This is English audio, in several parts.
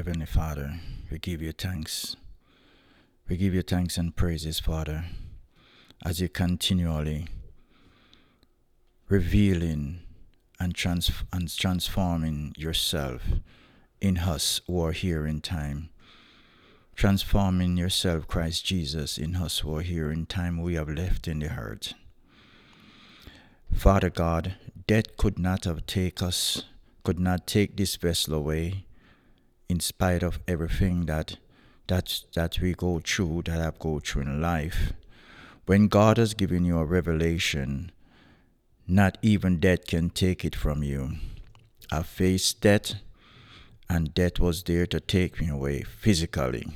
Heavenly Father, we give you thanks. We give you thanks and praises, Father, as you continually revealing and, trans- and transforming yourself in us who are here in time. Transforming yourself, Christ Jesus, in us who are here in time we have left in the heart. Father God, death could not have taken us, could not take this vessel away in spite of everything that that that we go through, that I've go through in life. When God has given you a revelation, not even death can take it from you. I faced death, and death was there to take me away physically.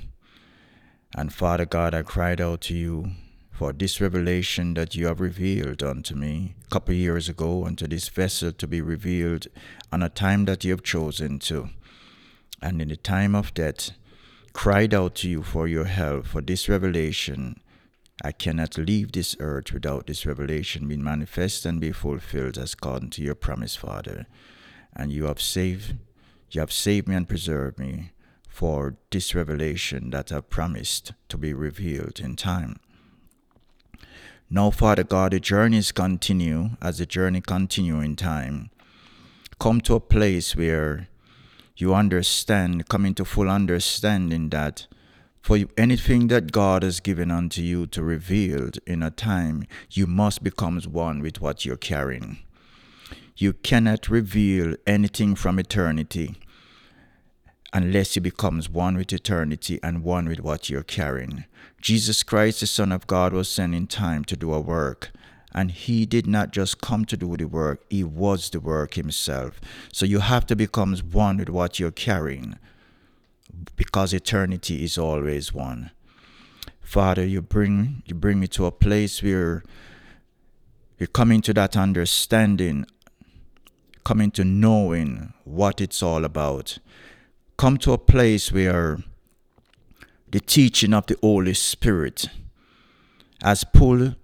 And Father God, I cried out to you for this revelation that you have revealed unto me a couple years ago, unto this vessel to be revealed on a time that you have chosen to and in the time of death cried out to you for your help for this revelation. I cannot leave this earth without this revelation being manifest and be fulfilled as according to your promise, Father. And you have saved you have saved me and preserved me for this revelation that I've promised to be revealed in time. Now, Father God, the journeys continue as the journey continue in time. Come to a place where you understand, come into full understanding that for anything that God has given unto you to reveal in a time, you must become one with what you're carrying. You cannot reveal anything from eternity unless you becomes one with eternity and one with what you're carrying. Jesus Christ, the Son of God, was sent in time to do a work and he did not just come to do the work, he was the work himself. So you have to become one with what you're carrying because eternity is always one. Father, you bring you bring me to a place where you're coming to that understanding, coming to knowing what it's all about. Come to a place where the teaching of the Holy Spirit has pulled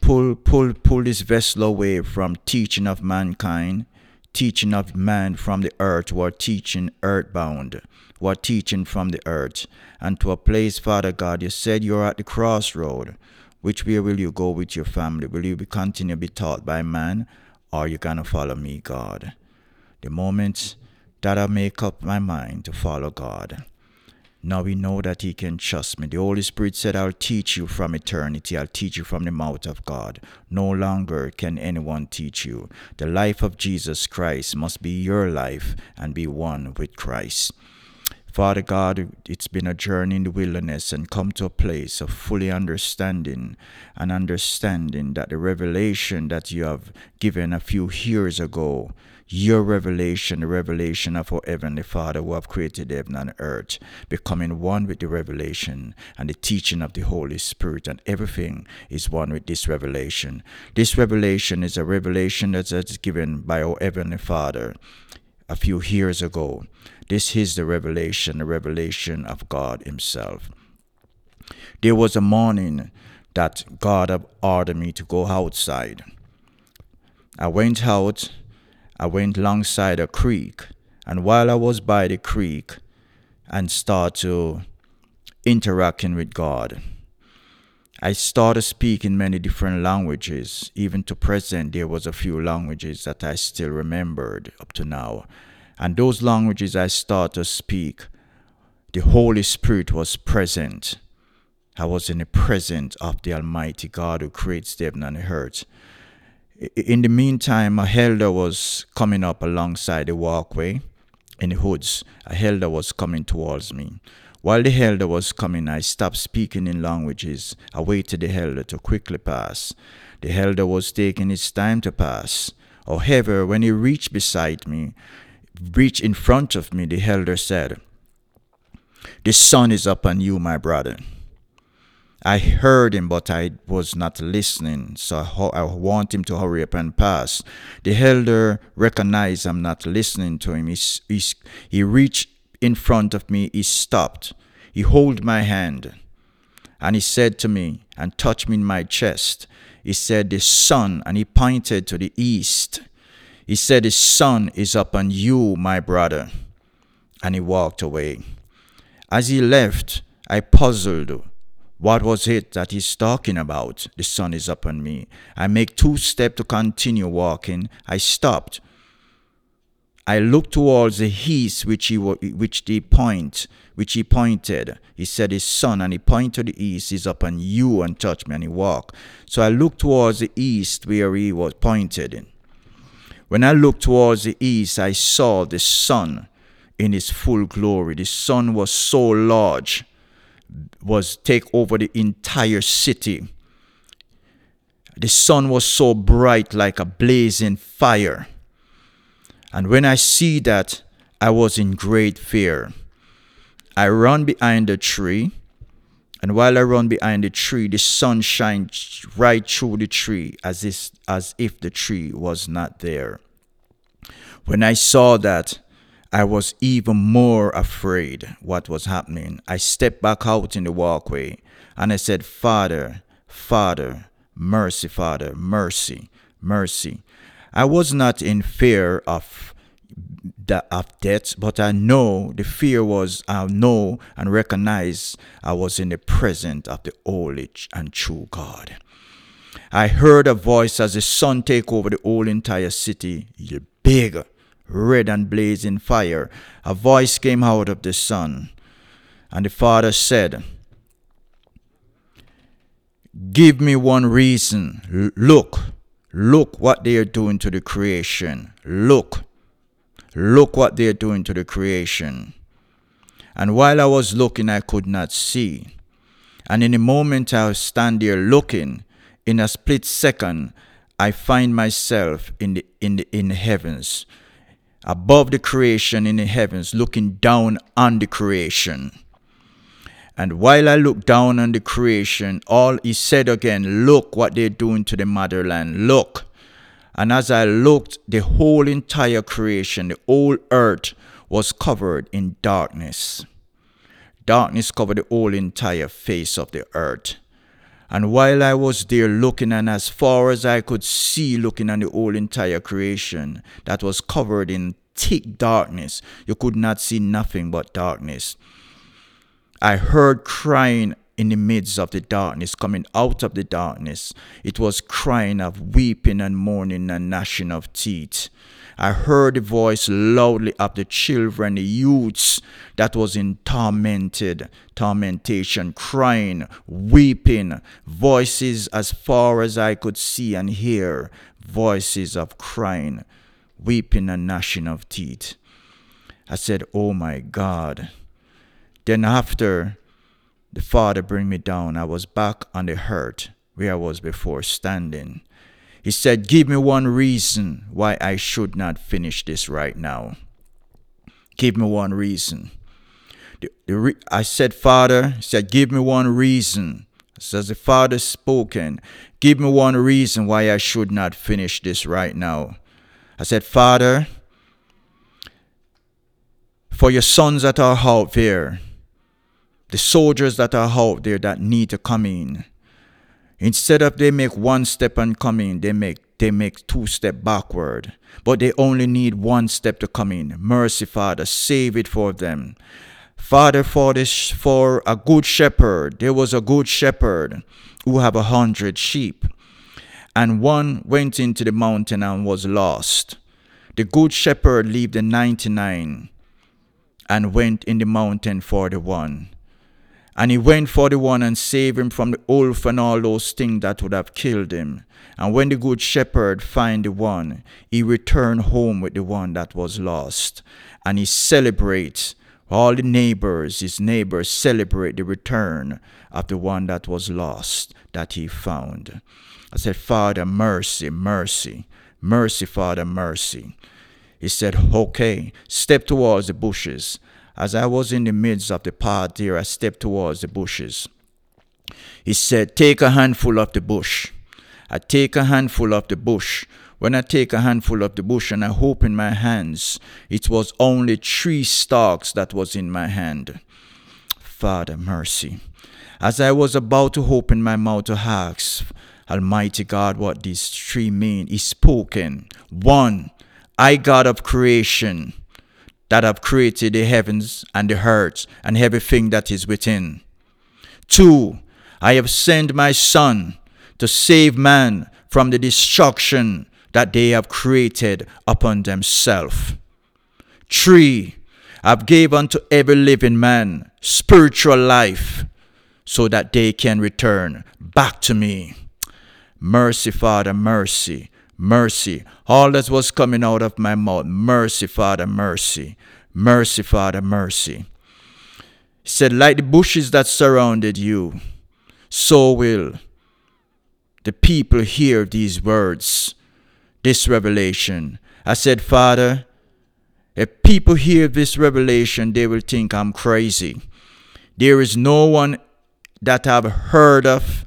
pull, pull, pull this vessel away from teaching of mankind, teaching of man from the earth, who are teaching earthbound, who are teaching from the earth, and to a place, Father God, you said you're at the crossroad. Which way will you go with your family? Will you be continue to be taught by man, or are you gonna follow me, God? The moment that I make up my mind to follow God, now we know that He can trust me. The Holy Spirit said, I'll teach you from eternity. I'll teach you from the mouth of God. No longer can anyone teach you. The life of Jesus Christ must be your life and be one with Christ. Father God, it's been a journey in the wilderness and come to a place of fully understanding and understanding that the revelation that you have given a few years ago your revelation, the revelation of our Heavenly Father who have created heaven and earth, becoming one with the revelation and the teaching of the Holy Spirit, and everything is one with this revelation. This revelation is a revelation that is given by our Heavenly Father a few years ago. This is the revelation, the revelation of God Himself. There was a morning that God ordered me to go outside. I went out I went alongside a creek, and while I was by the creek and start to interacting with God, I started speaking many different languages. Even to present, there was a few languages that I still remembered up to now. And those languages I started to speak, the Holy Spirit was present. I was in the presence of the Almighty God who creates heaven and earth. In the meantime, a elder was coming up alongside the walkway in the hoods. A elder was coming towards me. While the elder was coming, I stopped speaking in languages. I waited the elder to quickly pass. The elder was taking his time to pass. However, when he reached beside me, reached in front of me, the elder said, The sun is upon you, my brother. I heard him, but I was not listening, so I want him to hurry up and pass. The elder recognized I'm not listening to him. He, he, he reached in front of me, he stopped. He held my hand, and he said to me, and touched me in my chest. He said, The sun, and he pointed to the east. He said, The sun is upon you, my brother. And he walked away. As he left, I puzzled. What was it that he's talking about? The sun is upon me. I make two steps to continue walking. I stopped. I looked towards the east, which he which he point, which he pointed. He said, "His son," and he pointed to the east. Is upon you and touch me, and he walked. So I looked towards the east, where he was pointed. When I looked towards the east, I saw the sun in his full glory. The sun was so large was take over the entire city. The sun was so bright like a blazing fire. And when I see that, I was in great fear. I run behind the tree, and while I run behind the tree, the sun shines right through the tree as if, as if the tree was not there. When I saw that, I was even more afraid what was happening. I stepped back out in the walkway and I said, Father, Father, mercy, Father, mercy, mercy. I was not in fear of the, of death, but I know the fear was I know and recognize I was in the presence of the holy and true God. I heard a voice as the sun take over the whole entire city, big red and blazing fire, a voice came out of the sun. And the Father said, Give me one reason. Look, look what they are doing to the creation. Look, look what they are doing to the creation. And while I was looking, I could not see. And in a moment I stand there looking, in a split second, I find myself in the in the in the heavens above the creation in the heavens, looking down on the creation. And while I looked down on the creation, all he said again, Look what they're doing to the motherland. Look. And as I looked, the whole entire creation, the whole earth was covered in darkness. Darkness covered the whole entire face of the earth. And while I was there looking, and as far as I could see, looking on the whole entire creation that was covered in thick darkness, you could not see nothing but darkness. I heard crying in the midst of the darkness, coming out of the darkness. It was crying of weeping and mourning and gnashing of teeth. I heard the voice loudly of the children, the youths that was in tormented, tormentation, crying, weeping, voices as far as I could see and hear, voices of crying, weeping and gnashing of teeth. I said, Oh my God. Then after the Father bring me down, I was back on the hurt where I was before standing. He said, Give me one reason why I should not finish this right now. Give me one reason. The, the re- I said, Father, he said, Give me one reason. Says the Father spoken, Give me one reason why I should not finish this right now. I said, Father, for your sons that are out there, the soldiers that are out there that need to come in, Instead of they make one step and come in, they make they make two step backward. But they only need one step to come in. Mercy, Father, save it for them. Father, for this for a good shepherd, there was a good shepherd who have a hundred sheep, and one went into the mountain and was lost. The good shepherd left the ninety nine and went in the mountain for the one. And he went for the one and saved him from the wolf and all those things that would have killed him. And when the good shepherd find the one, he returned home with the one that was lost. And he celebrates all the neighbors, his neighbors celebrate the return of the one that was lost that he found. I said, Father, mercy, mercy, mercy, Father, mercy. He said, Okay, step towards the bushes. As I was in the midst of the path there, I stepped towards the bushes. He said, Take a handful of the bush. I take a handful of the bush. When I take a handful of the bush and I open my hands, it was only three stalks that was in my hand. Father, mercy. As I was about to open my mouth to ask, Almighty God, what these three mean, He spoken. One, I God of creation that have created the heavens and the earth and everything that is within. Two, I have sent my Son to save man from the destruction that they have created upon themselves. Three, I've gave unto every living man spiritual life so that they can return back to me. Mercy, Father, mercy, mercy. All that was coming out of my mouth, mercy, Father, mercy, mercy, Father, mercy. He said, like the bushes that surrounded you, so will the people hear these words, this revelation. I said, Father, if people hear this revelation, they will think I'm crazy. There is no one that I've heard of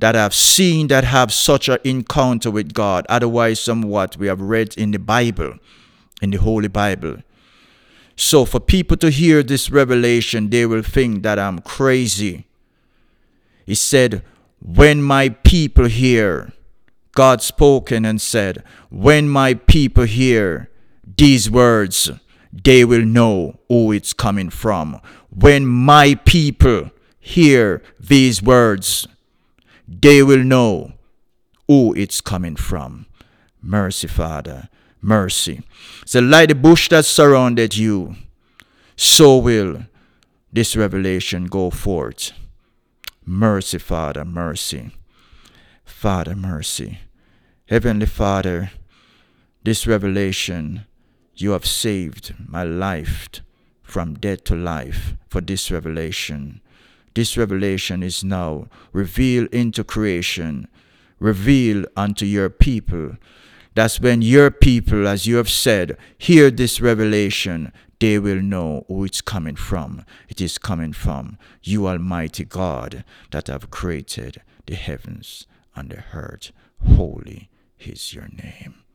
that I've seen that have such an encounter with God. Otherwise, somewhat we have read in the Bible, in the Holy Bible. So for people to hear this revelation, they will think that I'm crazy. He said, When my people hear, God spoken and said, When my people hear these words, they will know who it's coming from. When my people hear these words, they will know who it's coming from. Mercy, Father, mercy. So, like the bush that surrounded you, so will this revelation go forth. Mercy, Father, mercy. Father, mercy. Heavenly Father, this revelation, you have saved my life from death to life for this revelation. This revelation is now revealed into creation, revealed unto your people. That's when your people, as you have said, hear this revelation, they will know who it's coming from. It is coming from you, Almighty God, that have created the heavens and the earth. Holy is your name.